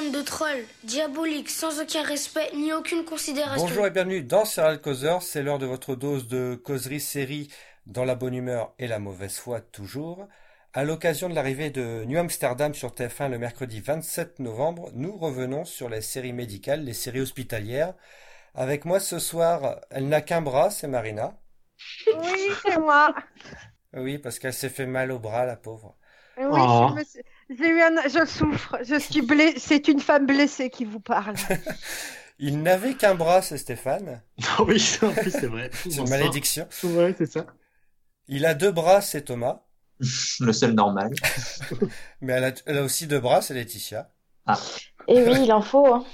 bande de trolls, diaboliques, sans aucun respect ni aucune considération. Bonjour et bienvenue dans Serial Causeur, c'est l'heure de votre dose de causerie série dans la bonne humeur et la mauvaise foi toujours. À l'occasion de l'arrivée de New Amsterdam sur TF1 le mercredi 27 novembre, nous revenons sur les séries médicales, les séries hospitalières. Avec moi ce soir, elle n'a qu'un bras, c'est Marina. Oui, c'est moi. Oui, parce qu'elle s'est fait mal au bras, la pauvre. Oui, Oh. je, me suis- j'ai eu un- je souffre. Je suis blessée. C'est une femme blessée qui vous parle. Il n'avait qu'un bras, c'est Stéphane. Ah oui, c'est vrai. C'est une malédiction. Ouais, c'est ça. Il a deux bras, c'est Thomas. Le seul normal. Mais elle a, elle a aussi deux bras, c'est Laetitia. Et oui, il en faut. hein.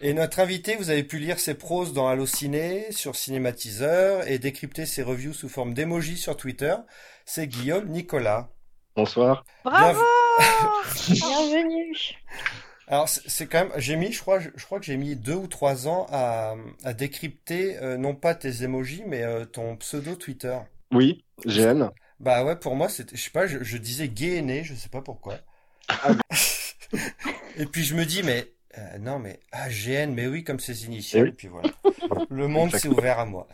Et notre invité, vous avez pu lire ses proses dans Allociné, sur Cinématiseur, et décrypter ses reviews sous forme d'emoji sur Twitter. C'est Guillaume Nicolas. Bonsoir. Bravo Bienvenue. Alors c'est quand même, j'ai mis, je crois, je, je crois que j'ai mis deux ou trois ans à, à décrypter euh, non pas tes emojis, mais euh, ton pseudo Twitter. Oui, GN. Bah ouais, pour moi c'était, je sais pas, je, je disais gay né, je sais pas pourquoi. Et puis je me dis mais euh, non mais ah GN, mais oui comme ses initiales. Eh oui. Et puis voilà, le monde s'est ouvert à moi.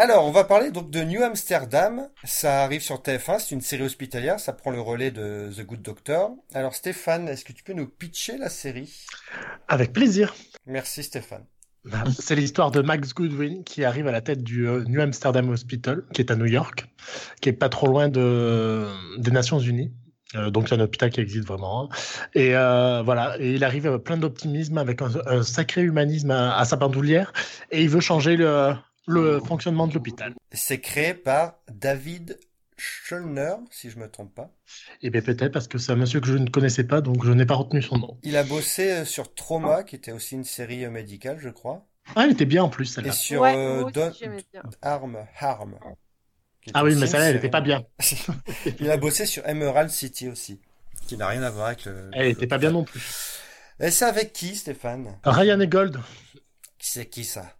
Alors, on va parler donc de New Amsterdam. Ça arrive sur TF1, c'est une série hospitalière, ça prend le relais de The Good Doctor. Alors Stéphane, est-ce que tu peux nous pitcher la série? Avec plaisir. Merci Stéphane. Bah, C'est l'histoire de Max Goodwin qui arrive à la tête du euh, New Amsterdam Hospital, qui est à New York, qui est pas trop loin de, des Nations Unies. Euh, donc, c'est un hôpital qui existe vraiment. Et euh, voilà, et il arrive plein d'optimisme, avec un, un sacré humanisme à, à sa bandoulière, et il veut changer le, le fonctionnement de l'hôpital. C'est créé par David Schulner, si je me trompe pas. Et bien peut-être parce que c'est un monsieur que je ne connaissais pas, donc je n'ai pas retenu son nom. Il a bossé euh, sur Trauma, qui était aussi une série euh, médicale, je crois. Ah, elle était bien en plus, Et celle-là. sur Ouais, euh, aussi, Don- bien. Harm, Ah oui, mais celle-là, elle série était pas bien. Il a bossé sur Emerald City aussi, qui n'a rien à voir avec le... Elle était pas bien non plus. Et c'est avec qui, Stéphane? Ryan et Gold, C'est qui ça?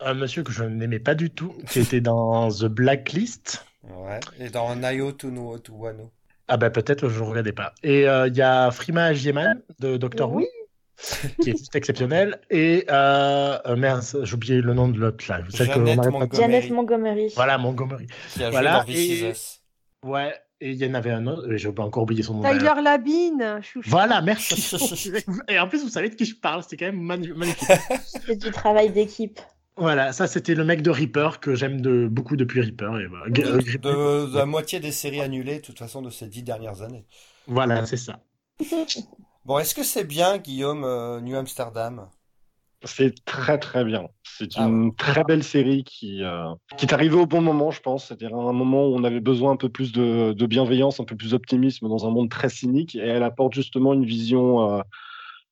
Un monsieur que je n'aimais pas du tout, qui était dans The Blacklist. Ouais. Et dans Nayo Tunuo Tuwano. Ah ben peut-être, je ne regardais pas. Et euh, il y a Frima Agyeman de Doctor Who, qui est juste exceptionnel. Et euh, euh, merde, j'ai oublié le nom de l'autre là. Celle que Jeannette on arrête pas de- Montgomery. Janet Montgomery. Voilà, Montgomery. Qui a joué Voilà, dans et-. Ouais, et il y en avait un autre, j'ai encore oublié son nom. Tyler Labine, chouchou. Voilà, merci. et en plus, vous savez de qui je parle, c'était quand même magnifique. C'est du travail d'équipe. Voilà, ça c'était le mec de Reaper que j'aime de, beaucoup depuis Reaper. Et. De, Euh, de- de la moitié des séries annulées, de toute façon, de ces dix dernières années. Voilà, c'est ça. Bon, est-ce que c'est bien, Guillaume, euh, New Amsterdam? C'est très très bien. C'est Ah une très belle série qui, euh, qui est arrivée au bon moment, je pense. C'est-à-dire à un moment où on avait besoin un peu plus de, de bienveillance, un peu plus d'optimisme dans un monde très cynique. Et elle apporte justement une vision, euh,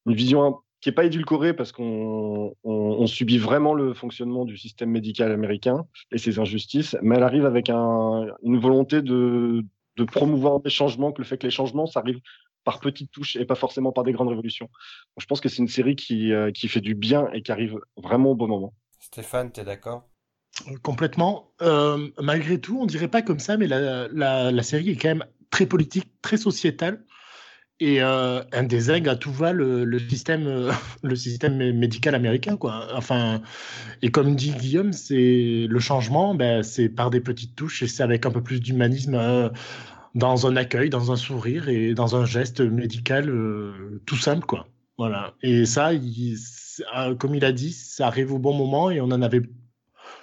une vision qui n'est pas édulcorée parce qu'on on, on subit vraiment le fonctionnement du système médical américain et ses injustices. Mais elle arrive avec un, une volonté de, de promouvoir des changements, que le fait que les changements, ça arrive par petites touches et pas forcément par des grandes révolutions. Donc, je pense que c'est une série qui, euh, qui fait du bien et qui arrive vraiment au bon moment. Stéphane, t'es d'accord? Euh, Complètement. Euh, malgré tout, on dirait pas comme ça, mais la, la, la série est quand même très politique, très sociétale. Et euh, un désingue à tout va le, système, euh, le système mé- médical américain, quoi. Enfin, et comme dit Guillaume, c'est le changement, ben, c'est par des petites touches et c'est avec un peu plus d'humanisme euh, dans un accueil, dans un sourire et dans un geste médical euh, tout simple, quoi. Voilà. Et ça, euh, comme il a dit, ça arrive au bon moment et on en avait,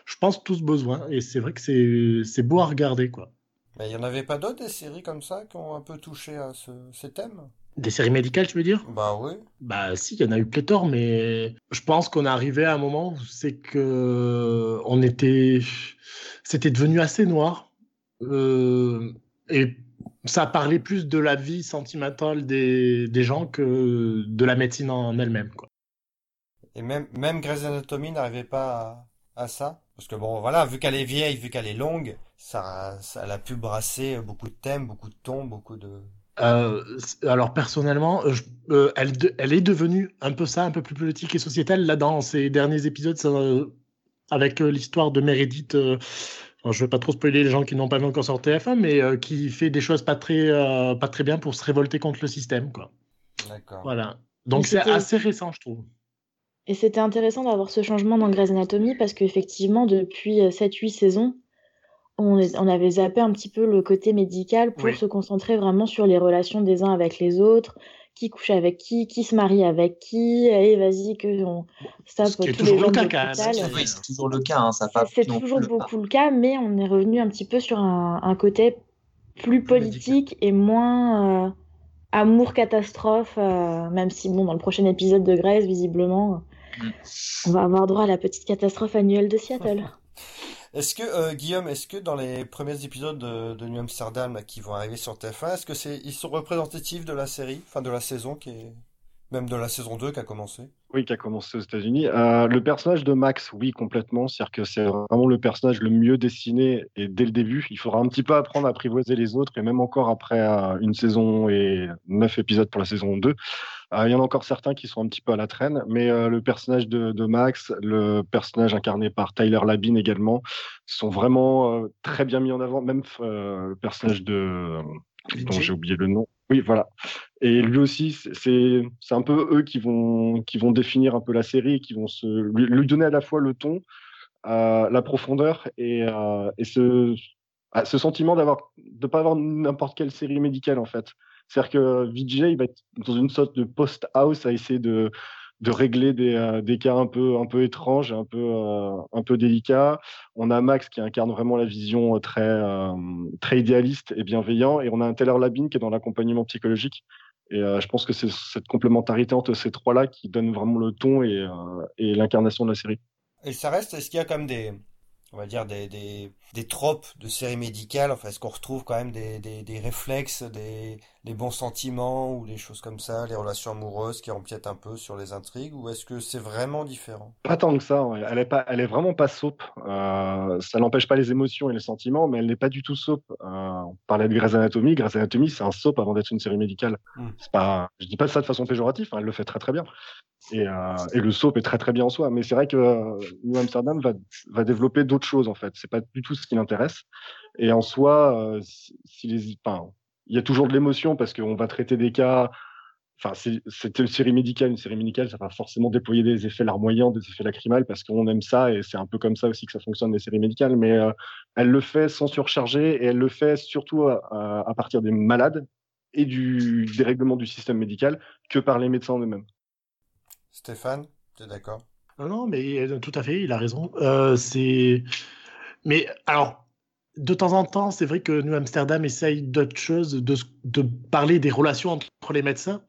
je pense, tous besoin. Et c'est vrai que c'est beau à regarder, quoi. Mais il y en avait pas d'autres, des séries comme ça, qui ont un peu touché à ce, ces thèmes? Des séries médicales, tu veux dire? Bah oui. Bah si, il y en a eu pléthore, mais je pense qu'on est arrivé à un moment où c'est que on était, c'était devenu assez noir, Euh, et ça parlait plus de la vie sentimentale des, des gens que de la médecine en elle-même. Et même, même Grey's Anatomy n'arrivait pas à, à ça? Parce que bon, voilà, vu qu'elle est vieille, vu qu'elle est longue, ça, ça, elle a pu brasser beaucoup de thèmes, beaucoup de tons, beaucoup de... Euh, alors personnellement, euh, je- euh, elle, de- elle est devenue un peu ça, un peu plus politique et sociétale là dans ces derniers épisodes, ça, euh, avec euh, l'histoire de Meredith. euh, je vais pas trop spoiler les gens qui n'ont pas vu encore sur TF1, mais euh, qui fait des choses pas très, euh, pas très bien pour se révolter contre le système, quoi. D'accord. Voilà. Donc c'est assez récent, je trouve. Et c'était intéressant d'avoir ce changement dans Grey's Anatomy parce qu'effectivement, depuis euh, 7-8 saisons, on, avait zappé un petit peu le côté médical pour Oui. se concentrer vraiment sur les relations des uns avec les autres, qui couche avec qui, qui se marie avec qui, allez, vas-y, que on se tape Ce qui est tous les toujours le cas, quand même. l'hôpital. Oui, c'est toujours le cas. Hein, ça C'est toujours plus- beaucoup le cas, mais on est revenu un petit peu sur un, un côté plus politique et moins euh, amour catastrophe, euh, même si bon dans le prochain épisode de Grey's, visiblement, On va avoir droit à la petite catastrophe annuelle de Seattle. Est-ce que, euh, Guillaume, est-ce que dans les premiers épisodes de, New Amsterdam qui vont arriver sur TF1, est-ce que c'est, ils sont représentatifs de la série, enfin de la saison qui est, même de la saison 2 qui a commencé? Oui, qui a commencé aux États-Unis. Euh, le personnage de Max, oui, complètement. C'est-à-dire que c'est vraiment le personnage le mieux dessiné et dès le début. Il faudra un petit peu apprendre à apprivoiser les autres et même encore après euh, une saison et neuf épisodes pour la saison 2. Euh, il y en a encore certains qui sont un petit peu à la traîne, mais euh, le personnage de, de Max, le personnage incarné par Tyler Labine également, sont vraiment euh, très bien mis en avant. Même euh, le personnage de... dont j'ai oublié le nom. Oui, voilà. Et lui aussi, c'est- un peu eux qui vont, qui vont définir un peu la série, qui vont se, lui, donner à la fois le ton, euh, la profondeur et, euh, ah, ce sentiment d'avoir de pas avoir n'importe quelle série médicale en fait. C'est-à-dire que Vijay va être dans une sorte de post-house à essayer de, de régler des, euh, des cas un peu, un peu étranges, un peu, euh, un peu délicats. On a Max qui incarne vraiment la vision très, euh, très idéaliste et bienveillant, et on a un Taylor Labine qui est dans l'accompagnement psychologique. Et je pense que c'est cette complémentarité entre ces trois-là qui donne vraiment le ton et, et l'incarnation de la série. Et ça reste, est-ce qu'il y a même des, on va dire des, des, des tropes de séries médicales, enfin, est-ce qu'on retrouve quand même des, des, des réflexes, des, les bons sentiments ou des choses comme ça, les relations amoureuses qui empiètent un peu sur les intrigues, ou est-ce que c'est vraiment différent? Pas tant que ça. Elle est pas, elle est vraiment pas soap. Euh, ça n'empêche pas les émotions et les sentiments, mais elle n'est pas du tout soap. Euh, on parlait de Grey's Anatomy. Grey's Anatomy, c'est un soap avant d'être une série médicale. Mm. C'est pas, je dis pas ça de façon péjorative. hein, elle le fait très très bien. Et, euh, et le soap est très très bien en soi. Mais c'est vrai que euh, New Amsterdam va, va développer d'autres choses en fait. C'est pas du tout ce qui l'intéresse. Et en soi, euh, il y a toujours de l'émotion parce qu'on va traiter des cas. Enfin, c'est une série médicale. Une série médicale, ça va forcément déployer des effets larmoyants, des effets lacrymales parce qu'on aime ça et c'est un peu comme ça aussi que ça fonctionne les séries médicales. Mais euh, elle le fait sans surcharger et elle le fait surtout à, à- à partir des malades et du dérèglement du système médical que par les médecins eux-mêmes. Stéphane, t'es d'accord? Non, non, mais euh, tout à fait, il a raison. Euh, c'est... Mais alors, de temps en temps, c'est vrai que New Amsterdam essaye d'autres choses, de, de parler des relations entre les médecins.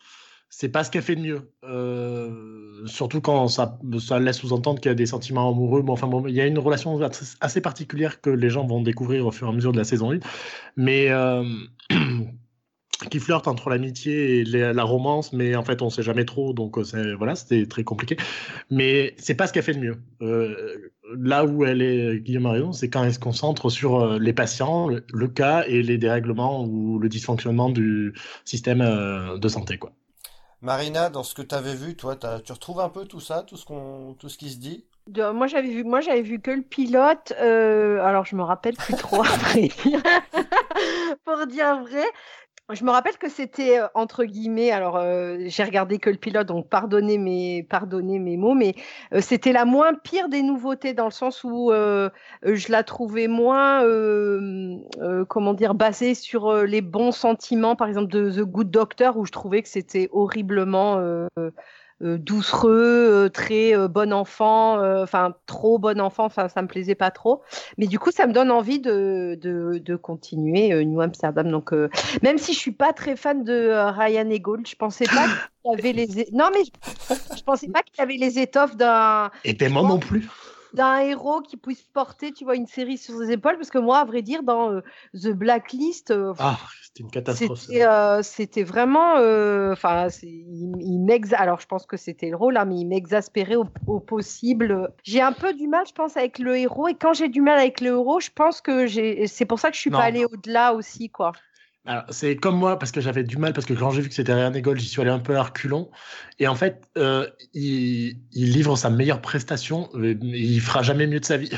C'est pas ce qu'elle fait de mieux. Euh, surtout quand ça, ça laisse sous-entendre qu'il y a des sentiments amoureux. Bon, enfin, bon, il y a une relation assez particulière que les gens vont découvrir au fur et à mesure de la saison 1. Mais qui flirte entre l'amitié et la romance, mais en fait, on sait jamais trop, donc euh, c'est- voilà, c'était très compliqué. Mais c'est pas ce qu'elle fait de mieux. Euh, là où elle est, Guillaume a raison, c'est quand elle se concentre sur euh, les patients, le, le cas et les dérèglements ou le dysfonctionnement du système euh, de santé, quoi. Marina, dans ce que t'avais vu, toi, tu retrouves un peu tout ça, tout ce qu'on, tout ce qui se dit? Moi j'avais vu, moi j'avais vu que le pilote. euh, alors je me rappelle plus trop après. Pour dire vrai, je me rappelle que c'était euh, entre guillemets. Alors euh, j'ai regardé que le pilote, donc pardonnez mes, pardonnez mes mots, mais euh, c'était la moins pire des nouveautés dans le sens où euh, je la trouvais moins, euh, euh, comment dire, basée sur les bons sentiments, par exemple de The Good Doctor, où je trouvais que c'était horriblement. Euh, doucereux, euh, très euh, bon enfant, enfin trop bon enfant, enfin ça me plaisait pas trop. Mais du coup, ça me donne envie de, de, de continuer New Amsterdam. Donc même si je suis pas très fan de Ryan et Gould, je pensais pas qu'il avait les non mais je, je pensais pas qu'il avait les étoffes d'un Et t'es moi non plus. D'un héros qui puisse porter, tu vois, une série sur ses épaules. Parce que moi, à vrai dire, dans euh, The Blacklist, euh, Ah, c'était une catastrophe. c'était euh, c'était vraiment. Enfin, il, il m'exa- Alors, je pense que c'était le rôle, hein, mais il m'exaspérait au, au possible. J'ai un peu du mal, je pense, avec le héros. Et quand j'ai du mal avec le héros, je pense que j'ai. C'est pour ça que je suis Non. pas allée au-delà aussi, quoi. Alors, c'est comme moi, parce que j'avais du mal, parce que quand j'ai vu que c'était Ryan Eggold, j'y suis allé un peu à reculons. Et en fait, euh, il, il livre sa meilleure prestation. euh, Il fera jamais mieux de sa vie.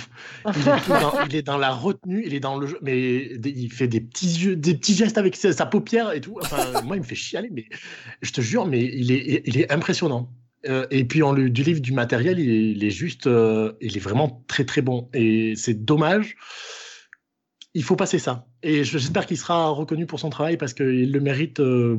Il est, dans, il est dans la retenue, il est dans le jeu, mais il fait des petits yeux, des petits gestes avec sa, sa paupière et tout. Enfin, moi, il me fait chialer, mais je te jure, mais il est, il est impressionnant. Euh, et puis, on lui délivre du matériel, il est, il est juste, euh, il est vraiment très très bon. Et c'est dommage. Il faut passer ça. Et je- j'espère qu'il sera reconnu pour son travail parce qu'il le mérite euh,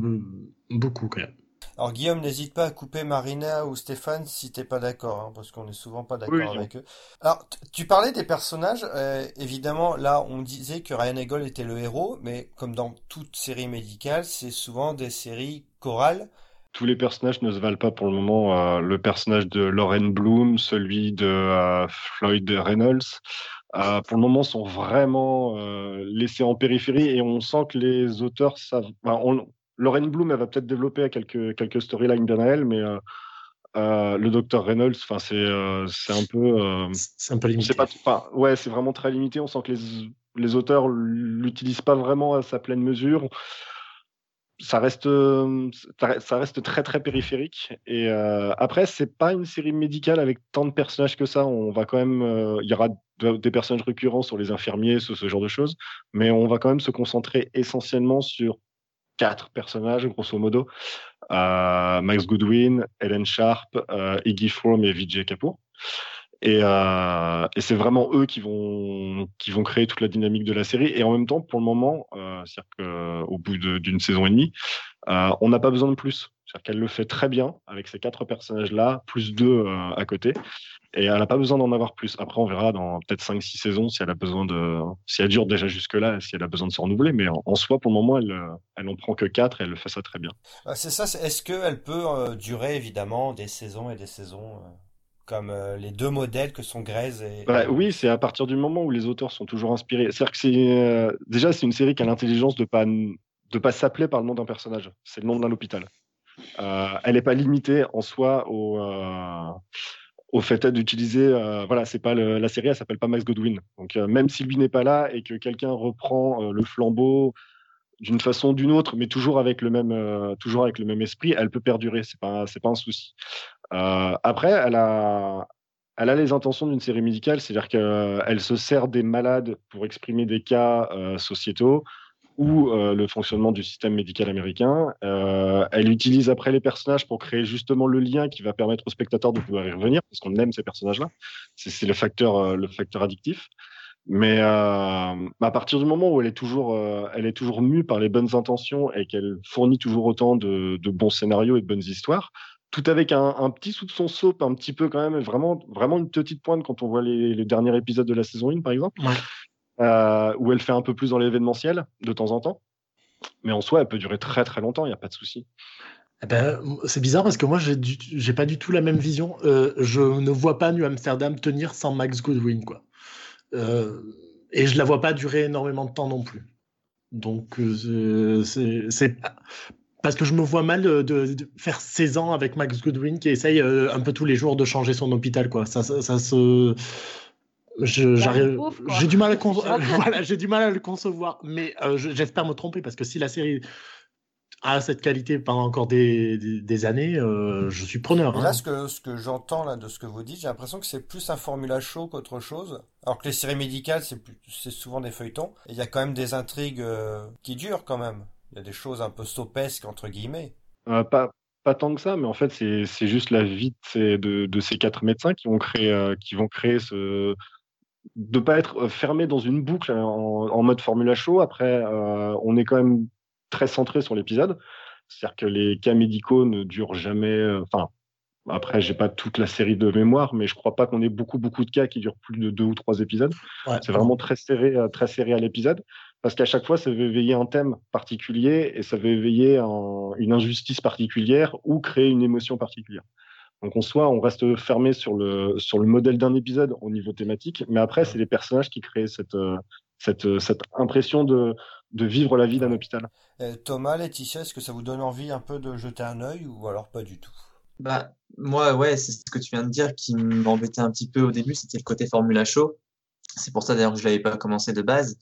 beaucoup quand même. Alors Guillaume, n'hésite pas à couper Marina ou Stéphane si t'es pas d'accord, hein, parce qu'on n'est souvent pas d'accord Oui, oui. avec eux. Alors, tu parlais des personnages, euh, évidemment, là, on disait que Ryan Eggold était le héros, mais comme dans toute série médicale, c'est souvent des séries chorales. Tous les personnages ne se valent pas pour le moment. Euh, le personnage de Lauren Bloom, celui de euh, Floyd Reynolds, euh, pour le moment sont vraiment euh, laissés en périphérie et on sent que les auteurs savent. enfin, on- Lauren Bloom, elle va peut-être développer quelques, quelques storylines bien à elle, mais euh, le docteur Reynolds, enfin, c'est un peu. C'est un peu limité. sait pas, enfin, ouais, c'est vraiment très limité. On sent que les, les auteurs l'utilisent pas vraiment à sa pleine mesure. Ça reste, euh, ça reste très très périphérique. Et euh, après, c'est pas une série médicale avec tant de personnages que ça. On va quand même, euh, il y aura de- des personnages récurrents sur les infirmiers, sur ce genre de choses, mais on va quand même se concentrer essentiellement sur quatre personnages, grosso modo. Euh, Max Goodwin, Ellen Sharp, Iggy Fromm et Vijay Kapoor. Et, euh, et c'est vraiment eux qui vont, qui vont créer toute la dynamique de la série. Et en même temps, pour le moment, euh, c'est-à-dire qu'au bout d'une saison et demie, euh, on n'a pas besoin de plus. C'est-à-dire qu'elle le fait très bien avec ces quatre personnages-là, plus deux euh, à côté. Et elle n'a pas besoin d'en avoir plus. Après, on verra dans peut-être 5-6 saisons si elle a besoin de. Si elle dure déjà jusque-là, si elle a besoin de se renouveler. Mais en, soi, pour le moment, elle, euh, elle en prend que quatre et elle fait ça très bien. C'est ça, est-ce qu'elle peut durer évidemment des saisons et des saisons, comme euh, les deux modèles que sont et... Bah, oui, c'est à partir du moment où les auteurs sont toujours inspirés. C'est-à-dire que c'est euh, déjà c'est une série qui a l'intelligence de pas de pas s'appeler par le nom d'un personnage. C'est le nom d'un hôpital. Euh, elle n'est pas limitée en soi au au fait d'utiliser. euh, voilà, c'est pas le- la série, elle s'appelle pas Max Godwin. Donc euh, même si lui n'est pas là et que quelqu'un reprend euh, le flambeau d'une façon ou d'une autre, mais toujours avec le même toujours avec le même esprit, elle peut perdurer. C'est pas c'est pas un souci. Euh, après, elle a les intentions d'une série médicale, c'est-à-dire qu'elle se sert des malades pour exprimer des cas euh, sociétaux ou euh, le fonctionnement du système médical américain. Elle utilise après les personnages pour créer justement le lien qui va permettre aux spectateurs de pouvoir y revenir, parce qu'on aime ces personnages-là. C'est le facteur, addictif. Mais à partir du moment où elle est toujours, elle mue par les bonnes intentions et qu'elle fournit toujours autant de bons scénarios et de bonnes histoires, tout avec un, un petit soupçon soap, un petit peu quand même, vraiment, vraiment une petite pointe quand on voit les, les derniers épisodes de la saison 1, par exemple, Ouais. euh, où elle fait un peu plus dans l'événementiel de temps en temps. Mais en soi, elle peut durer très très longtemps, il n'y a pas de souci. Eh ben, c'est bizarre parce que moi, j'ai pas du tout la même vision. Euh, je ne vois pas New Amsterdam tenir sans Max Goodwin, quoi. Euh, et je la vois pas durer énormément de temps non plus. Donc, c'est c'est- parce que je me vois mal de, de- de faire 16 ans avec Max Goodwin qui essaye euh, un peu tous les jours de changer son hôpital, quoi. Ça, ça, ça se. J'arrive-. J'ai du mal à con- voilà, j'ai du mal à le concevoir, mais euh, je- j'espère me tromper parce que si la série a cette qualité pendant encore des, des, des années, euh, je suis preneur. Hein. là, ce que, ce que j'entends là de ce que vous dites, j'ai l'impression que c'est plus un formula show qu'autre chose. Alors que les séries médicales, c'est souvent des feuilletons. Et il y a quand même des intrigues euh, qui durent quand même. Il y a des choses un peu sopesques entre guillemets. Euh, pas, pas tant que ça, mais en fait, c'est juste la vie de ces, de, de ces quatre médecins qui vont créer, euh, qui vont créer ce. de pas être euh, fermé dans une boucle en, en mode Formula Show. Après, euh, on est quand même très centré sur l'épisode. C'est-à-dire que les cas médicaux ne durent jamais. Enfin, après, j'ai pas toute la série de mémoire, mais je crois pas qu'on ait beaucoup, beaucoup de cas qui durent plus de deux ou trois épisodes. Ouais. C'est vraiment très serré, très serré à l'épisode, parce qu'à chaque fois, ça veut éveiller un thème particulier et ça veut éveiller un- une injustice particulière ou créer une émotion particulière. Donc, en soi, on reste fermé sur le, sur le modèle d'un épisode au niveau thématique, mais après, c'est les personnages qui créent cette, cette, cette impression de, de vivre la vie d'un hôpital. Euh, Thomas, Laetitia, est-ce que ça vous donne envie un peu de jeter un œil ou alors pas du tout? Bah, moi, ouais, c'est ce que tu viens de dire qui m'embêtait un petit peu au début, c'était le côté Formula Show. C'est pour ça d'ailleurs que je l'avais pas commencé de base.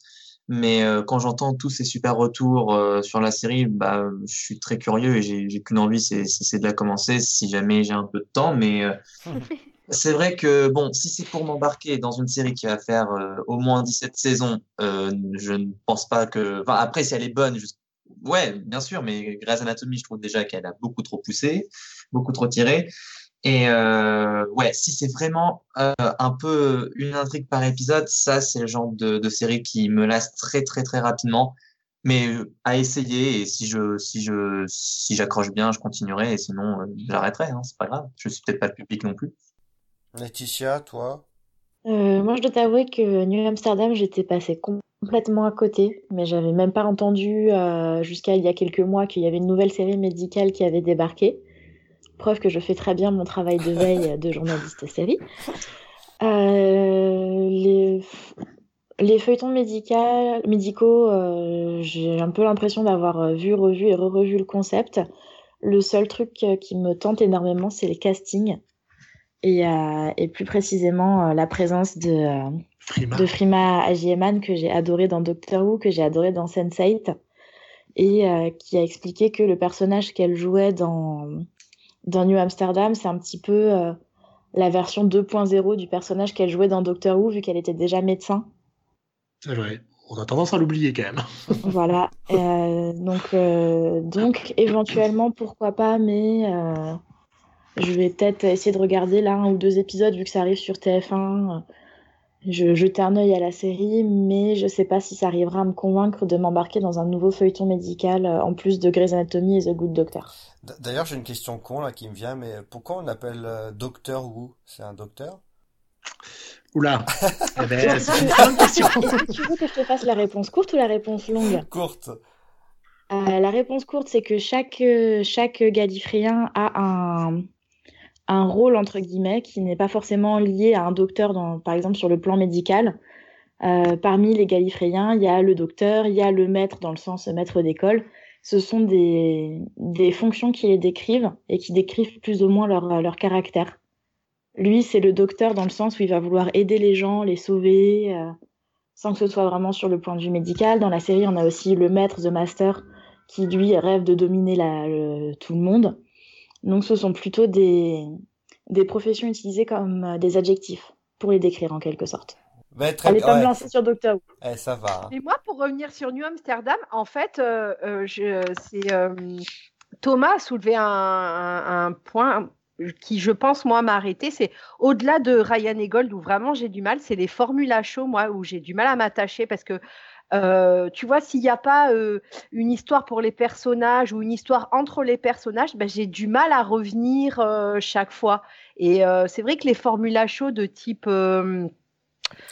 Mais euh, quand j'entends tous ces super retours euh, sur la série, bah, je suis très curieux et j'ai, qu'une envie, c'est, de la commencer si jamais j'ai un peu de temps. Mais euh, c'est vrai que, bon, si c'est pour m'embarquer dans une série qui va faire au moins 17 saisons, je ne pense pas que... Enfin, après, si elle est bonne, je- ouais, bien sûr, mais Grey's Anatomy, je trouve déjà qu'elle a beaucoup trop poussé, beaucoup trop tiré. Et euh, ouais, si c'est vraiment euh, un peu une intrigue par épisode, ça c'est le genre de, de série qui me lasse très très très rapidement. Mais à essayer et si je si je si j'accroche bien, je continuerai et sinon euh, j'arrêterai. Hein, c'est pas grave. Je suis peut-être pas le public non plus. Laetitia, toi? Euh, moi, je dois t'avouer que New Amsterdam, j'étais passée complètement à côté, mais j'avais même pas entendu euh, jusqu'à il y a quelques mois qu'il y avait une nouvelle série médicale qui avait débarqué. Preuve que je fais très bien mon travail de veille de journaliste série. Euh, les, les feuilletons médical, médicaux, euh, j'ai un peu l'impression d'avoir euh, vu, revu et re-revu le concept. Le seul truc qui me tente énormément, c'est les castings. Et, euh, et plus précisément, la présence de, Frima. de Frima Agyeman que j'ai adoré dans Doctor Who, que j'ai adoré dans Sense8, et euh, qui a expliqué que le personnage qu'elle jouait dans, dans New Amsterdam, c'est un petit peu euh, la version 2.0 du personnage qu'elle jouait dans Doctor Who, vu qu'elle était déjà médecin. C'est vrai. On a tendance à l'oublier quand même. Voilà. Euh, donc, euh, donc, éventuellement, pourquoi pas, mais je vais peut-être essayer de regarder là un ou deux épisodes, vu que ça arrive sur TF1. Je jeter un œil à la série, mais je sais pas si ça arrivera à me convaincre de m'embarquer dans un nouveau feuilleton médical euh, en plus de Grey's Anatomy et The Good Doctor. D'ailleurs, j'ai une question con là qui me vient, mais pourquoi on appelle euh, Docteur Who? C'est un docteur? Oula. Eh ben, c'est une bonne question. Est-ce que tu veux que je te fasse la réponse courte ou la réponse longue? Courte. Euh, la réponse courte, c'est que chaque, chaque gallifréen a un, un rôle, entre guillemets, qui n'est pas forcément lié à un docteur, dans, par exemple, sur le plan médical. Euh, parmi les gallifréens, il y a le docteur, il y a le maître, dans le sens maître d'école. Ce sont des, des fonctions qui les décrivent et qui décrivent plus ou moins leur, leur caractère. Lui, c'est le docteur dans le sens où il va vouloir aider les gens, les sauver, euh, sans que ce soit vraiment sur le point de vue médical. Dans la série, on a aussi le maître, The Master, qui lui rêve de dominer la, tout le monde. Donc ce sont plutôt des, des professions utilisées comme euh, des adjectifs pour les décrire en quelque sorte. Ben, très Allez bien. pas me lancer sur Doctor Who. Eh, ça va. hein. Et moi, pour revenir sur New Amsterdam, en fait, euh, euh, c'est euh, Thomas a soulevé un, un- un point qui, je pense, moi, m'a arrêté. C'est au-delà de Ryan et Gold, où vraiment j'ai du mal, c'est les formules à chaud, moi, où j'ai du mal à m'attacher parce que. Euh, tu vois, s'il n'y a pas euh, une histoire pour les personnages ou une histoire entre les personnages, ben, j'ai du mal à revenir euh, chaque fois. Et euh, c'est vrai que les formules à chaud de type,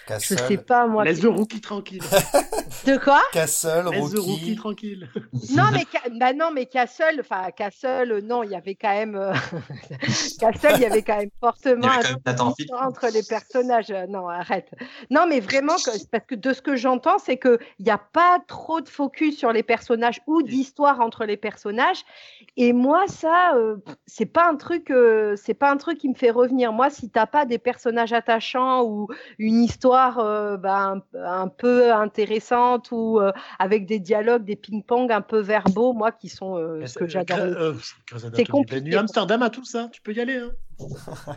euh, je sais Castle. pas moi, Laisse le rookie tranquille. de quoi? Castle, Laisse rookie Rookie. tranquille. Non, mais, Ca- bah non, mais Castle, enfin, Castle, euh, non, il y avait quand même. euh, Castle, il y avait quand même fortement un entre les personnages. Euh, Non, arrête. Non, mais vraiment, que- parce que de ce que j'entends, c'est qu'il n'y a pas trop de focus sur les personnages ou d'histoire entre les personnages. Et moi, ça, euh, c'est pas un truc, euh, c'est pas un truc qui me fait revenir. Moi, si t'as pas des personnages attachants ou une histoire euh, bah, un, un peu intéressante ou euh, avec des dialogues, des ping-pong un peu verbaux, moi, qui sont euh, ce que j'adore. compliqué. Ben, New Amsterdam a tout ça. Tu peux y aller. Hein.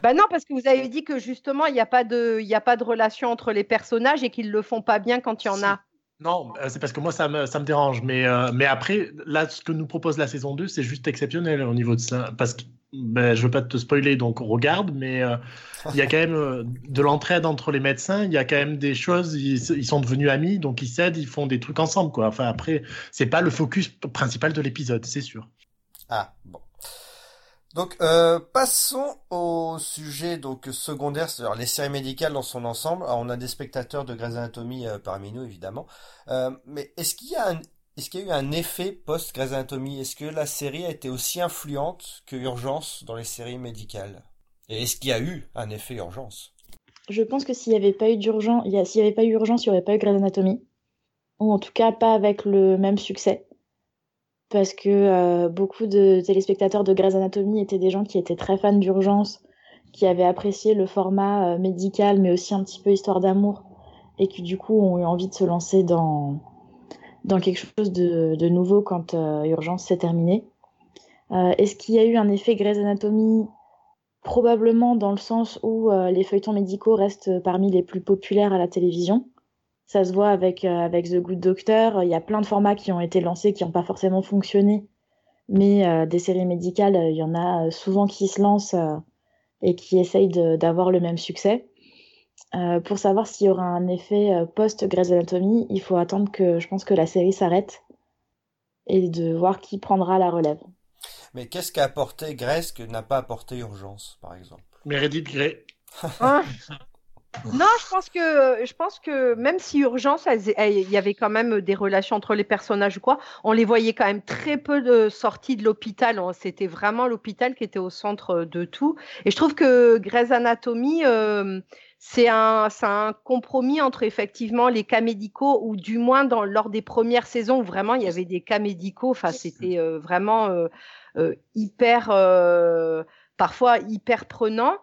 Bah non, parce que vous avez dit que justement, il n'y a, pas de- il y a pas de relation entre les personnages et qu'ils le font pas bien quand il y en a. Non, c'est parce que moi, ça me, ça me dérange. Mais, euh, mais après, là, ce que nous propose la saison 2, c'est juste exceptionnel au niveau de ça. Parce que ben, je veux pas te spoiler, donc on regarde, mais euh, il y a quand même euh, de l'entraide entre les médecins. Il y a quand même des choses, ils, sont devenus amis, donc ils s'aident, ils font des trucs ensemble. Quoi. Enfin, après, c'est pas le focus principal de l'épisode, c'est sûr. Ah, bon. Donc, euh, passons au sujet donc secondaire, c'est-à-dire les séries médicales dans son ensemble. On a des spectateurs de Grey's Anatomy parmi nous, évidemment. Mais est-ce qu'il y a un, est-ce qu'il y a eu un effet post-Grey's Anatomy? Est-ce que la série a été aussi influente que Urgence dans les séries médicales? Et est-ce qu'il y a eu un effet Urgence? Je pense que s'il n'y avait pas eu d'urgence, s'il y avait pas eu urgence, il n'y aurait pas eu Grey's Anatomy. Ou en tout cas pas avec le même succès. Parce que euh, beaucoup de téléspectateurs de Grey's Anatomy étaient des gens qui étaient très fans d'urgence, qui avaient apprécié le format euh, médical, mais aussi un petit peu histoire d'amour, et qui du coup ont eu envie de se lancer dans, dans quelque chose de, nouveau quand Urgence s'est terminée. Est-ce qu'il y a eu un effet Grey's Anatomy? Probablement dans le sens où les feuilletons médicaux restent parmi les plus populaires à la télévision. Ça se voit avec, avec The Good Doctor. Il y a plein de formats qui ont été lancés qui n'ont pas forcément fonctionné mais euh, des séries médicales, il y en a euh, souvent qui se lancent euh, et qui essayent d'avoir le même succès. Pour savoir s'il y aura un effet post-Grey's Anatomy, il faut attendre que je pense que la série s'arrête et de voir qui prendra la relève. Mais qu'est-ce qu'a apporté Grey's que n'a pas apporté Urgence, par exemple? Meredith Grey. Ah. Non, je pense que je pense que même si urgence, il y avait quand même des relations entre les personnages ou quoi, on les voyait quand même très peu de sorties de l'hôpital. C'était vraiment l'hôpital qui était au centre de tout. Et je trouve que Grey's Anatomy, euh, c'est un, un compromis entre effectivement les cas médicaux ou du moins dans, lors des premières saisons où vraiment il y avait des cas médicaux. Enfin, c'était euh, vraiment euh, hyper parfois hyper prenant.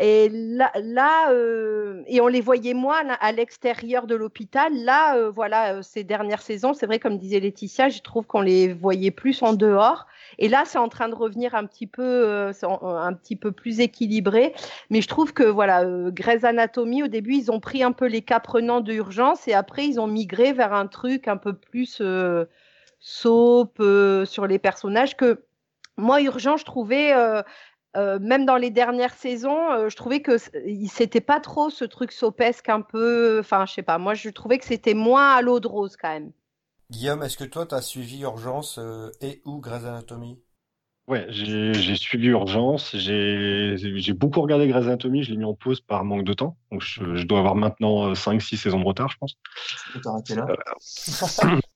Et là, là euh, et on les voyait moins à l'extérieur de l'hôpital. Là, euh, voilà, euh, ces dernières saisons, c'est vrai, comme disait Laetitia, je trouve qu'on les voyait plus en dehors. Et là, c'est en train de revenir un petit peu, un petit peu plus équilibré. Mais je trouve que voilà, Grey's Anatomy, au début, ils ont pris un peu les cas prenants d'urgence et après, ils ont migré vers un truc un peu plus soap sur les personnages que moi, urgent, je trouvais, même dans les dernières saisons, euh, je trouvais que c'était pas trop ce truc sopesque un peu. Enfin, je sais pas. Moi, je trouvais que c'était moins à l'eau de rose quand même. Guillaume, est-ce que toi, tu as suivi Urgence euh, et ou Grey's Anatomy? Ouais, j'ai suivi Urgence. J'ai beaucoup regardé Grey's Anatomy. Je l'ai mis en pause par manque de temps. Donc, je, dois avoir maintenant 5-6 saisons de retard, je pense. Tu peux t'arrêter là.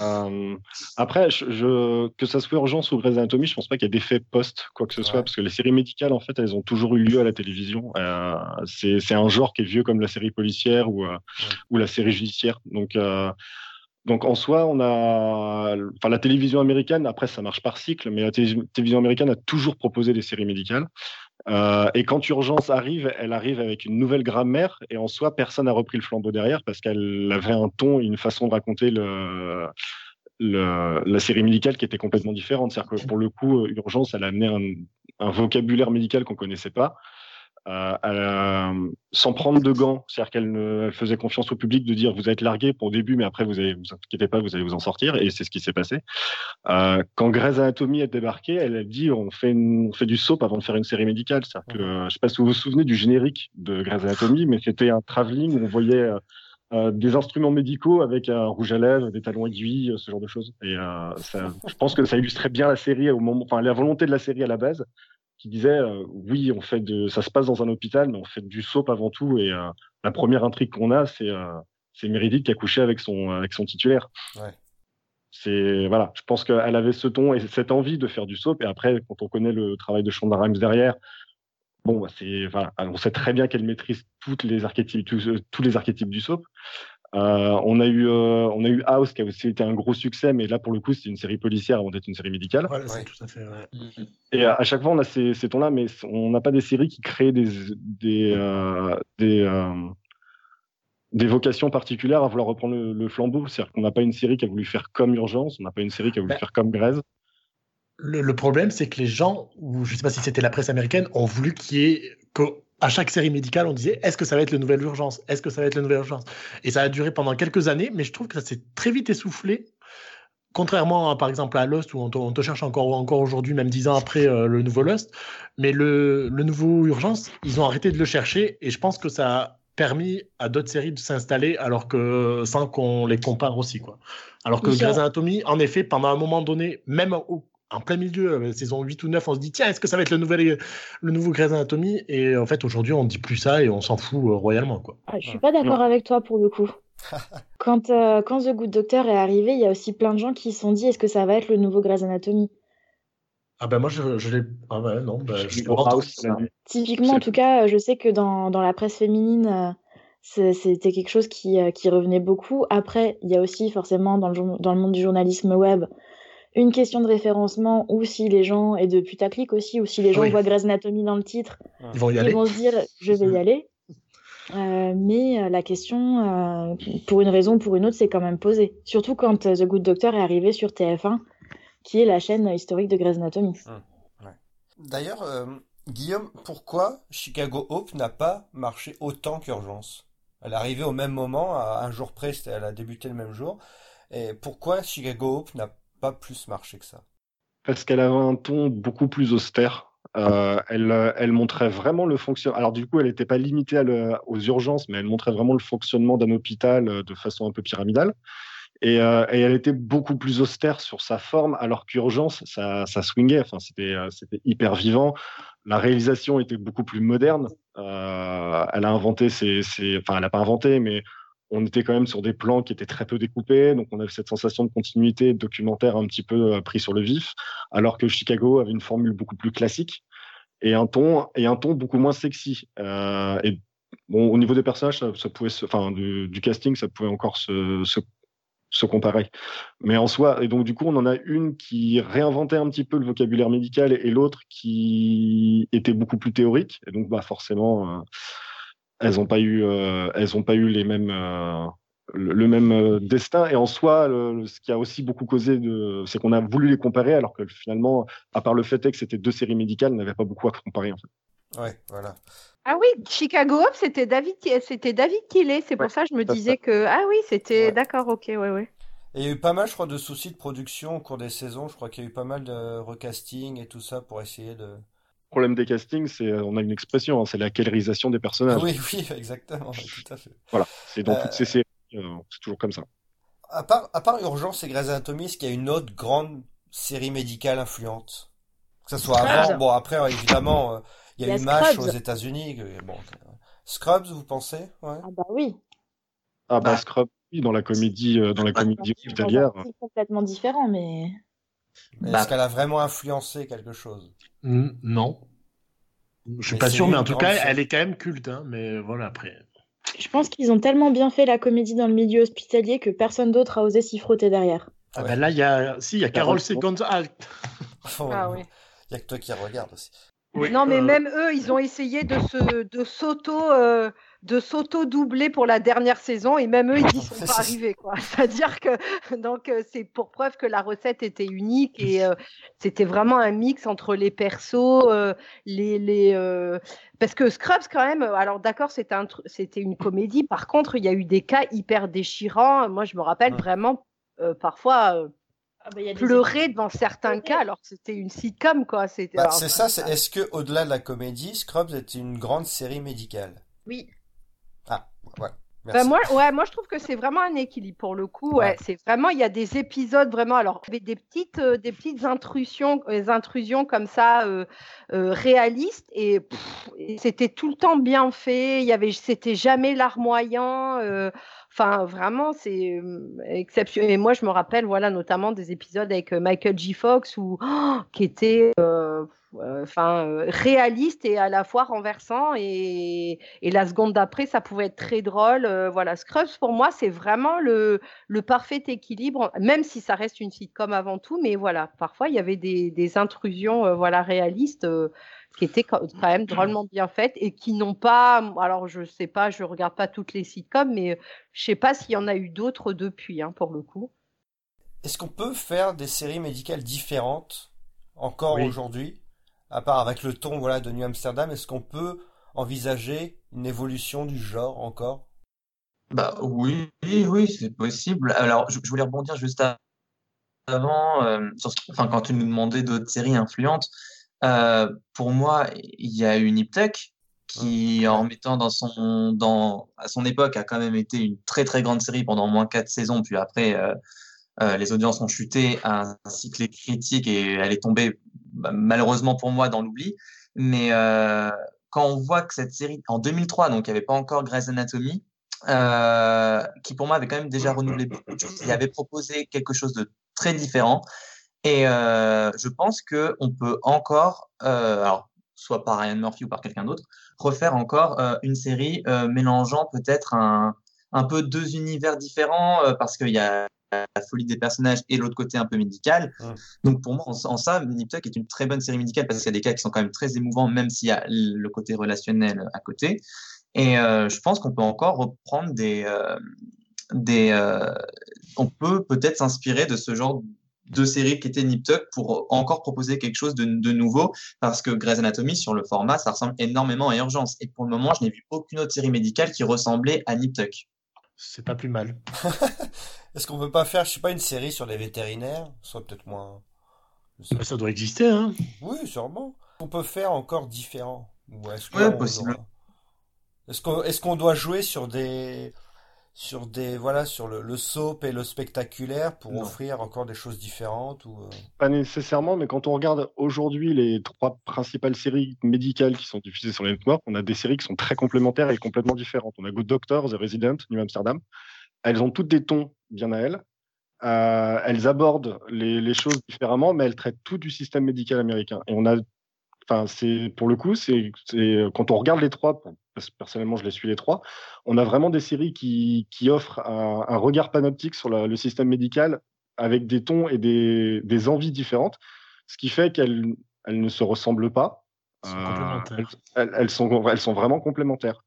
Euh, après, je, que ça soit urgence ou Grey's Anatomy, je pense pas qu'il y ait d'effet post quoi que ce soit, parce que les séries médicales, en fait, elles ont toujours eu lieu à la télévision. Euh, c'est un genre qui est vieux comme la série policière ou, euh, ou la série judiciaire. Donc, donc en soi, on a, enfin la télévision américaine. Après, ça marche par cycle, mais la télévision américaine a toujours proposé des séries médicales. Euh, et quand Urgence arrive, elle arrive avec une nouvelle grammaire et en soi, personne n'a repris le flambeau derrière parce qu'elle avait un ton, une façon de raconter le, le, la série médicale qui était complètement différente. C'est-à-dire que pour le coup, Urgence, elle a amené un, un vocabulaire médical qu'on connaissait pas. Euh, euh, sans prendre de gants, c'est-à-dire qu'elle faisait confiance au public de dire vous êtes largué pour le début, mais après vous allez vous inquiétez pas, vous allez vous en sortir, et c'est ce qui s'est passé. Euh, quand Grey's Anatomy est débarquée, elle a dit on fait on fait du soap avant de faire une série médicale, c'est-à-dire que je sais pas si vous vous souvenez du générique de Grey's Anatomy, mais c'était un travelling où on voyait euh, des instruments médicaux avec un rouge à lèvres, des talons aiguilles, ce genre de choses. Et ça, je pense que ça illustrait bien la série au moment, enfin la volonté de la série à la base qui disait euh, oui, on fait de, ça se passe dans un hôpital, mais on fait du soap avant tout. Et euh, la première intrigue qu'on a, c'est euh, c'est Meredith qui a couché avec son avec son titulaire. Ouais. C'est voilà, je pense qu'elle avait ce ton et cette envie de faire du soap. Et après, quand on connaît le travail de Shonda Rhimes derrière, bon, bah, c'est voilà, on sait très bien qu'elle maîtrise toutes les archétypes, tous, tous les archétypes du soap. Euh, on a eu euh, on a eu House qui a aussi été un gros succès, mais là pour le coup c'est une série policière avant d'être une série médicale. Ouais, tout à fait. Ouais. Mm-hmm. Et à, chaque fois on a ces, ces tons-là, mais on n'a pas des séries qui créent des des euh, des, euh, des vocations particulières à vouloir reprendre le, flambeau. C'est-à-dire qu'on n'a pas une série qui a voulu faire comme Urgence, on n'a pas une série qui a voulu faire comme Grèze. Le, le, problème, c'est que les gens, ou je sais pas si c'était la presse américaine, ont voulu qu'il y ait à chaque série médicale, on disait est-ce que ça va être le nouvel urgence? Est-ce que ça va être le nouvel urgence? Et ça a duré pendant quelques années, mais je trouve que ça s'est très vite essoufflé. Contrairement, à, par exemple, à Lost, où on te, cherche encore, encore aujourd'hui, même dix ans après euh, le nouveau Lost. Mais le, le, nouveau Urgence, ils ont arrêté de le chercher. Et je pense que ça a permis à d'autres séries de s'installer, alors que sans qu'on les compare aussi. Quoi. Alors que Grey's Anatomy, en effet, pendant un moment donné, même au, en plein milieu, euh, saison 8 ou 9, on se dit tiens, est-ce que ça va être le, nouvel, le nouveau Grey's Anatomy? Et en fait, aujourd'hui, on ne dit plus ça et on s'en fout euh, royalement. Quoi. Ah, je suis pas d'accord avec toi pour le coup. quand, euh, quand The Good Doctor est arrivé, il y a aussi plein de gens qui se sont dit est-ce que ça va être le nouveau Grey's Anatomy? Ah ben moi je, je l'ai ah ben non ben, je typiquement en tout cas je sais que dans, dans la presse féminine c'était quelque chose qui, qui revenait beaucoup après il y a aussi forcément dans le, dans le monde du journalisme web une question de référencement ou si les gens, et de putaclic aussi, ou si les gens voient Grey's Anatomy dans le titre, ils vont, se dire je vais y aller. Euh, mais la question, pour une raison ou pour une autre, c'est quand même posée. Surtout quand The Good Doctor est arrivé sur TF1, qui est la chaîne historique de Grey's Anatomy. Hum, D'ailleurs, Guillaume, pourquoi Chicago Hope n'a pas marché autant qu'Urgence? Elle est arrivée au même moment, à un jour près, elle a débuté le même jour. Et pourquoi Chicago Hope n'a plus marché que ça Parce qu'elle avait un ton beaucoup plus austère. Euh, elle, elle, montrait vraiment le fonctionnement. Alors du coup, elle n'était pas limitée aux urgences, mais elle montrait vraiment le fonctionnement d'un hôpital euh, de façon un peu pyramidale. Et, euh, elle était beaucoup plus austère sur sa forme, alors qu'urgence, ça, ça swingait. Enfin, c'était, hyper vivant. La réalisation était beaucoup plus moderne. Euh, elle a inventé ses, enfin, elle n'a pas inventé, mais on était quand même sur des plans qui étaient très peu découpés, donc on avait cette sensation de continuité documentaire un petit peu euh, pris sur le vif, alors que Chicago avait une formule beaucoup plus classique et un ton et un ton beaucoup moins sexy. Euh, et au niveau des personnages, ça, pouvait, enfin du, casting, ça pouvait encore se, se, comparer. Mais en soi, et donc du coup, on en a une qui réinventait un petit peu le vocabulaire médical et, l'autre qui était beaucoup plus théorique. Et donc, bah forcément. Euh, elles n'ont pas eu, euh, elles ont pas eu les mêmes, euh, le, même euh, destin. Et en soi, ce qui a aussi beaucoup causé, c'est qu'on a voulu les comparer, alors que finalement, à part le fait que c'était deux séries médicales, n'avait pas beaucoup à comparer en fait. Ouais, voilà. Ah oui, Chicago c'était David, c'était David Killet. C'est pour ça que je me disais que ah oui, c'était d'accord, ok, ouais, ouais. Et il y a eu pas mal, je crois, de soucis de production au cours des saisons. Je crois qu'il y a eu pas mal de recasting et tout ça pour essayer de, problème des castings, c'est euh, on a une expression, hein, c'est la kellerisation des personnages. Oui, oui, exactement, tout à fait. Voilà, c'est dans toutes ces euh, séries, euh, c'est toujours comme ça. À part, à part Urgence et Grey's Anatomy, est-ce qu'il y a une autre grande série médicale influente? Que ce soit avant, bon après évidemment, il y a, eu MASH aux États-Unis. Bon, Scrubs, vous pensez? Ouais. Ah bah oui. Ah bah, Scrubs, oui, dans la comédie, dans la comédie hospitalière. C'est complètement différent, mais. Mais est-ce qu'elle a vraiment influencé quelque chose? Non. Je suis pas sûr, mais en tout cas, elle est quand même culte. Hein, mais voilà, après. Je pense qu'ils ont tellement bien fait la comédie dans le milieu hospitalier que personne d'autre a osé s'y frotter derrière. Ah ben là, il y a, si, il y a Carole Seconds. Ah, ah oui. Il y a que toi qui regarde aussi. non, mais euh, même eux, ils ont essayé de se, de s'auto, euh, de s'auto-doubler pour la dernière saison et même eux, ils n'y sont pas arrivés. Quoi. C'est-à-dire que donc euh, c'est pour preuve que la recette était unique et euh, c'était vraiment un mix entre les persos, euh, les, les parce que Scrubs quand même. Alors d'accord, c'était un, c'était une comédie. Par contre, il y a eu des cas hyper déchirants. Moi, je me rappelle vraiment parfois. Ah bah, pleurer devant certains cas alors que c'était une sitcom quoi. C'était, bah, c'est ça. C'est, est-ce que au-delà de la comédie, Scrubs était une grande série médicale? Oui. Ah, ouais. Bah, moi, ouais, moi, je trouve que c'est vraiment un équilibre pour le coup. Ouais, c'est vraiment, il y a des épisodes vraiment. Alors, il y avait des petites, euh, des petites intrusions, des intrusions comme ça euh, euh, réalistes et, c'était tout le temps bien fait. Il y avait, c'était jamais larmoyant. Enfin, vraiment, c'est exceptionnel. Et moi, je me rappelle, voilà, notamment des épisodes avec Michael J. Fox qui était euh, enfin euh, réaliste et à la fois renversant et, la seconde d'après ça pouvait être très drôle euh, voilà Scrubs pour moi c'est vraiment le, parfait équilibre même si ça reste une sitcom avant tout mais voilà parfois il y avait des, des intrusions voilà réalistes qui étaient quand même drôlement bien faites et qui n'ont pas alors je sais pas je regarde pas toutes les sitcoms mais je sais pas s'il y en a eu d'autres depuis hein, pour le coup est-ce qu'on peut faire des séries médicales différentes encore aujourd'hui à part avec le ton voilà de New Amsterdam, est-ce qu'on peut envisager une évolution du genre encore? Bah oui, oui, c'est possible. Alors, je, voulais rebondir juste avant, euh, sur enfin, quand tu nous demandais d'autres séries influentes. Euh, pour moi, il y a une Tech qui, en mettant dans son, dans, à son époque, a quand même été une très très grande série pendant au moins quatre saisons, puis après, euh, les audiences ont chuté, ainsi que les critiques, et elle est tombée bah, malheureusement pour moi dans l'oubli. Mais euh, quand on voit que cette série, en 2003, donc il n'y avait pas encore Grey's Anatomy, euh, qui pour moi avait quand même déjà renouvelé beaucoup de choses, il avait proposé quelque chose de très différent. Et euh, je pense qu'on peut encore, euh, alors, soit par Ryan Murphy ou par quelqu'un d'autre, refaire encore euh, une série mélangeant peut-être un, un peu deux univers différents, parce qu'il y a la folie des personnages et l'autre côté un peu médical. Donc pour moi, en, ça, Nip Tuck est une très bonne série médicale parce qu'il y a des cas qui sont quand même très émouvants, même s'il y a le côté relationnel à côté. Et je pense qu'on peut encore reprendre des, des, on peut peut-être s'inspirer de ce genre de série qui était Nip Tuck pour encore proposer quelque chose de, de, nouveau parce que Grey's Anatomy sur le format ça ressemble énormément à Urgence et pour le moment je n'ai vu aucune autre série médicale qui ressemblait à Nip Tuck. C'est pas plus mal. Est-ce qu'on peut pas faire je sais pas une série sur les vétérinaires, soit peut-être moins bah, ça doit exister hein. Oui, sûrement. On peut faire encore différent. Ou est-ce ouais, possible. Est-ce qu'on est qu'on doit jouer sur des sur des voilà sur le, le soap et le spectaculaire pour offrir encore des choses différentes ou euh? pas nécessairement mais quand on regarde aujourd'hui les trois principales séries médicales qui sont diffusées sur les networks on a des séries qui sont très complémentaires et complètement différentes. On a Good Doctor The Resident New Amsterdam. Elles ont toutes des tons bien à elles. Euh, elles abordent les, les, choses différemment mais elles traitent tout du système médical américain. Et on a enfin c'est pour le coup c'est quand on regarde les trois personnellement je les suis les trois, on a vraiment des séries qui, qui offrent un, regard panoptique sur le système médical avec des tons et des, des envies différentes, ce qui fait qu'elles elles ne se ressemblent pas. Euh, elles, elles, sont, elles sont vraiment complémentaires.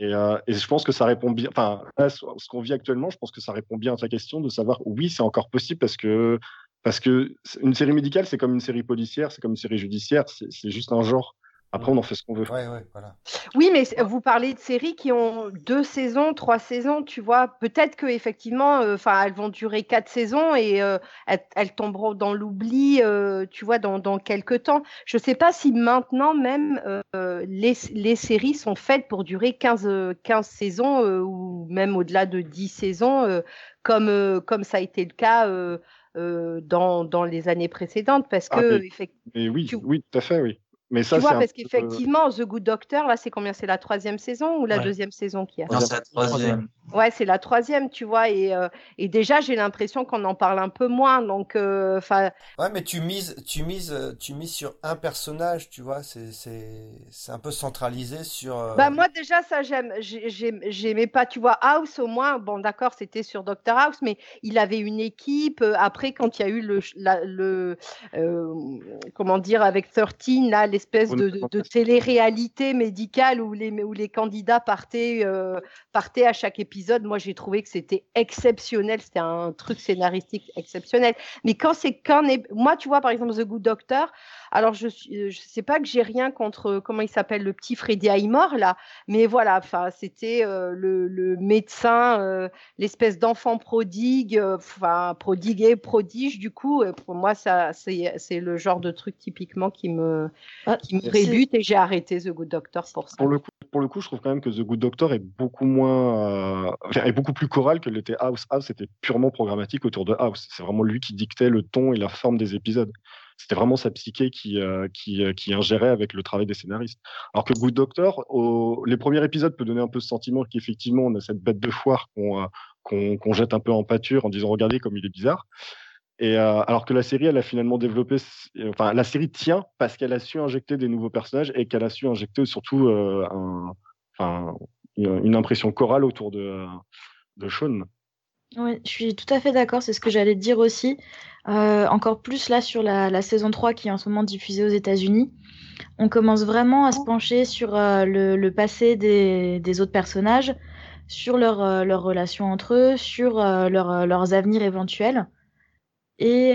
Et, euh, et, je pense que ça répond bien. Enfin, ce qu'on vit actuellement, je pense que ça répond bien à ta question de savoir oui, c'est encore possible parce que parce que une série médicale, c'est comme une série policière, c'est comme une série judiciaire, c'est juste un genre. Après, on en fait ce qu'on veut. Ouais, ouais, voilà. Oui, mais vous parlez de séries qui ont deux saisons, trois saisons, tu vois. Peut-être que effectivement, euh, enfin, elles vont durer quatre saisons et euh, elles, tomberont dans l'oubli, euh, tu vois, dans, dans quelques temps. Je ne sais pas si maintenant même les, les, séries sont faites pour durer 15, 15 saisons ou même au-delà de 10 saisons, comme, comme ça a été le cas. dans, dans les années précédentes parce ah, que mais, oui, oui, tout à fait, oui. Mais ça, tu vois, parce qu'effectivement, The Good Doctor, là, c'est combien? C'est la troisième saison ou la deuxième saison qui a? Non, c'est la troisième. Ouais, c'est la troisième, tu vois. Et, euh, et déjà, j'ai l'impression qu'on en parle un peu moins. Donc, euh, enfin. ouais, mais tu mises, tu mises, euh, tu mises sur un personnage, tu vois. C'est, c'est, c'est un peu centralisé sur. Bah moi déjà, ça j'aime. J'aimais pas, tu vois, House au moins. Bon, d'accord, c'était sur Doctor House, mais il avait une équipe. Après, quand il y a eu le, le, comment dire, avec 13, là, l'espèce de, de, télé-réalité médicale où les, où les candidats partaient, partaient à chaque épisode moi j'ai trouvé que c'était exceptionnel, c'était un truc scénaristique exceptionnel. Mais quand c'est qu'un, moi tu vois par exemple The Good Doctor, alors je ne je sais pas que j'ai rien contre comment il s'appelle le petit Freddy Highmore là, mais voilà, enfin c'était euh, le, le, médecin, euh, l'espèce d'enfant prodigue, euh, enfin prodigué, prodige du coup. pour moi ça c'est le genre de truc typiquement qui me ah, qui me rébute et j'ai arrêté The Good Doctor pour ça. Pour le coup, pour le coup, je trouve quand même que The Good Doctor est beaucoup moins, est beaucoup plus choral que l'était House. House c'était purement programmatique autour de House. C'est vraiment lui qui dictait le ton et la forme des épisodes c'était vraiment sa psyché qui, euh, euh, qui, ingérait avec le travail des scénaristes. Alors que Good Doctor, les premiers épisodes peut donner un peu ce sentiment qu'effectivement on a cette bête de foire qu'on euh, jette un peu en pâture en disant regardez comme il est bizarre. Et alors que la série, elle a finalement développé, enfin la série tient parce qu'elle a su injecter des nouveaux personnages et qu'elle a su injecter surtout une impression chorale autour de, de Sean. Oui, je suis tout à fait d'accord, c'est ce que j'allais dire aussi. Euh, encore plus là sur la, saison 3 qui est en ce moment diffusée aux États-Unis. On commence vraiment à se pencher sur euh, le, passé des, autres personnages, sur leur, euh, leurs relations entre eux, sur leurs avenirs éventuels. Et,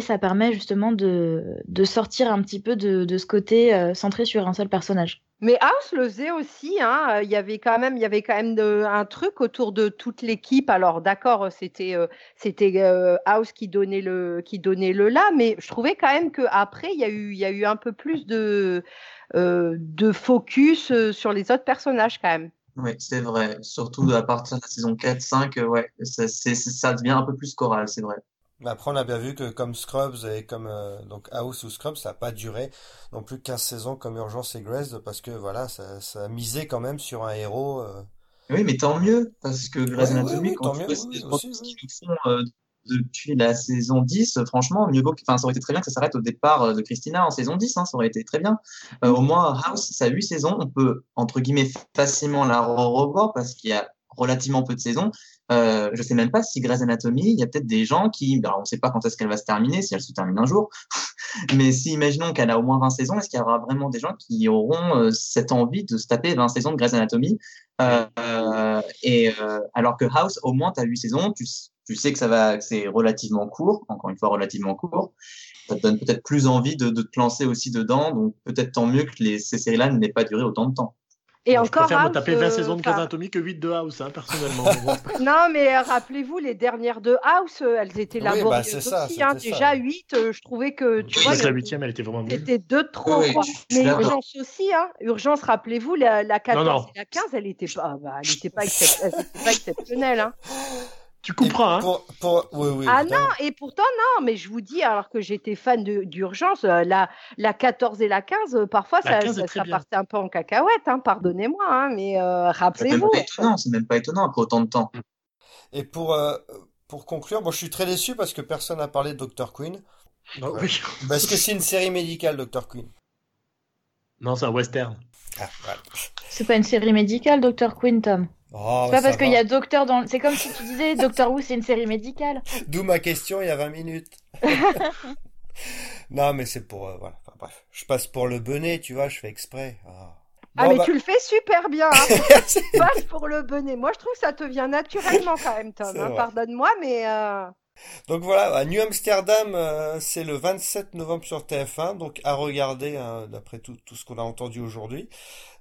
ça permet justement de, sortir un petit peu de ce côté centré sur un seul personnage. Mais House le faisait aussi. Hein. Il y avait quand même, il y avait quand même un truc autour de toute l'équipe. Alors d'accord, c'était euh, euh, House qui donnait le qui donnait le là, mais je trouvais quand même que après il y a eu un peu plus de euh, focus sur les autres personnages quand même. Oui, c'est vrai. Surtout à partir de la saison 4-5, ouais, ça, ça devient un peu plus choral, c'est vrai. Après, on a bien vu que comme Scrubs et comme euh, donc House ou Scrubs, ça n'a pas duré non plus 15 saisons comme Urgence et Grace parce que voilà, ça, ça a misé quand même sur un héros. Euh. Oui, mais tant mieux parce que Grey's Anatomy, quand tu vois ce font euh, depuis la saison 10, franchement, mieux vaut enfin, ça aurait été très bien que ça s'arrête au départ de Christina en saison 10, hein, ça aurait été très bien. au moins, House, ça a 8 saisons, on peut entre guillemets facilement la revoir parce qu'il y a relativement peu de saisons. Euh, je sais même pas si Grey's Anatomy, il y a peut-être des gens qui, alors on ne sait pas quand est-ce qu'elle va se terminer, si elle se termine un jour, mais si imaginons qu'elle a au moins 20 saisons, est-ce qu'il y aura vraiment des gens qui auront euh, cette envie de se taper 20 saisons de Grey's Anatomy? Euh, Et euh, alors que House, au moins, tu as 8 saisons, tu, sais que ça va, c'est relativement court, encore une fois relativement court. Ça te donne peut-être plus envie de, de te lancer aussi dedans, donc peut-être tant mieux que les, ces séries-là n'aient pas duré autant de temps. Et Bon, encore je préfère me House, taper 20 euh, saisons de Grey's Anatomy que 8 de House, hein, personnellement. Bon. Non, mais euh, rappelez-vous, les dernières de House, euh, elles étaient Oui, bah, laborieuses c'est ça, aussi. hein. Déjà, 8, je trouvais que, tu vois, la le- huitième, elle était vraiment nulle. c'était deux de trop. Oui, Mais. Urgence aussi, hein. Urgence, rappelez-vous, la, la 14 non. et la 15, elle n'était pas, bah, elle était pas, excep- elle était pas exceptionnelle. Hein. Tu couperas, hein. Pour, pour... Oui, oui, Ah évidemment. non, et pourtant, non, mais je vous dis, alors que j'étais fan de- d'Urgence, euh, la, la 14 et la 15, euh, parfois, La ça, 15 est ça, partait un peu en cacahuète, hein, pardonnez-moi, hein, mais euh, C'est même rappelez-vous. pas étonnant, c'est même pas étonnant après autant de temps. Et pour, euh, pour conclure, bon, je suis très déçu parce que personne n'a parlé de Dr. Queen. Ah oui. Parce que c'est une série médicale, Dr. Queen. Non, c'est un western. Ah, voilà. C'est pas une série médicale, Dr. Queen, Tom? Oh, c'est pas parce qu'il y a Docteur dans. C'est comme si tu disais Doctor Who, c'est une série médicale. D'où ma question il y a 20 minutes. non, mais c'est pour... euh, voilà, enfin, bref. Je passe pour le bonnet, tu vois, je fais exprès. Ah, Ah, mais bah, tu le fais super bien, hein. passe pour le bonnet. Moi, je trouve que ça te vient naturellement quand même, Tom. Hein. Pardonne-moi, mais euh, Donc voilà, à New Amsterdam, euh, c'est le 27 novembre sur TF1, donc à regarder hein, d'après tout, tout ce qu'on a entendu aujourd'hui.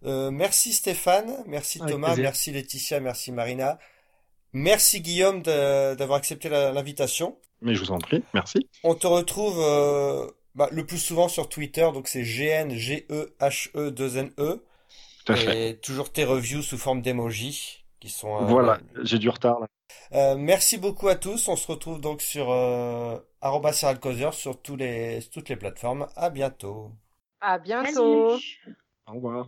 Euh, merci Stéphane, merci Avec Thomas, plaisir. merci Laetitia, merci Marina. Merci Guillaume d'avoir accepté l'invitation. Mais je vous en prie, merci. On te retrouve euh, bah, le plus souvent sur Twitter, donc c'est GN, G-E-H-E, 2-N-E. Tout à fait. Et toujours tes reviews sous forme d'emoji, qui sont... euh, Voilà, j'ai du retard là. Euh, merci beaucoup à tous. On se retrouve donc sur euh, sur tous les, toutes les plateformes. À bientôt. à bientôt. Salut. Au revoir.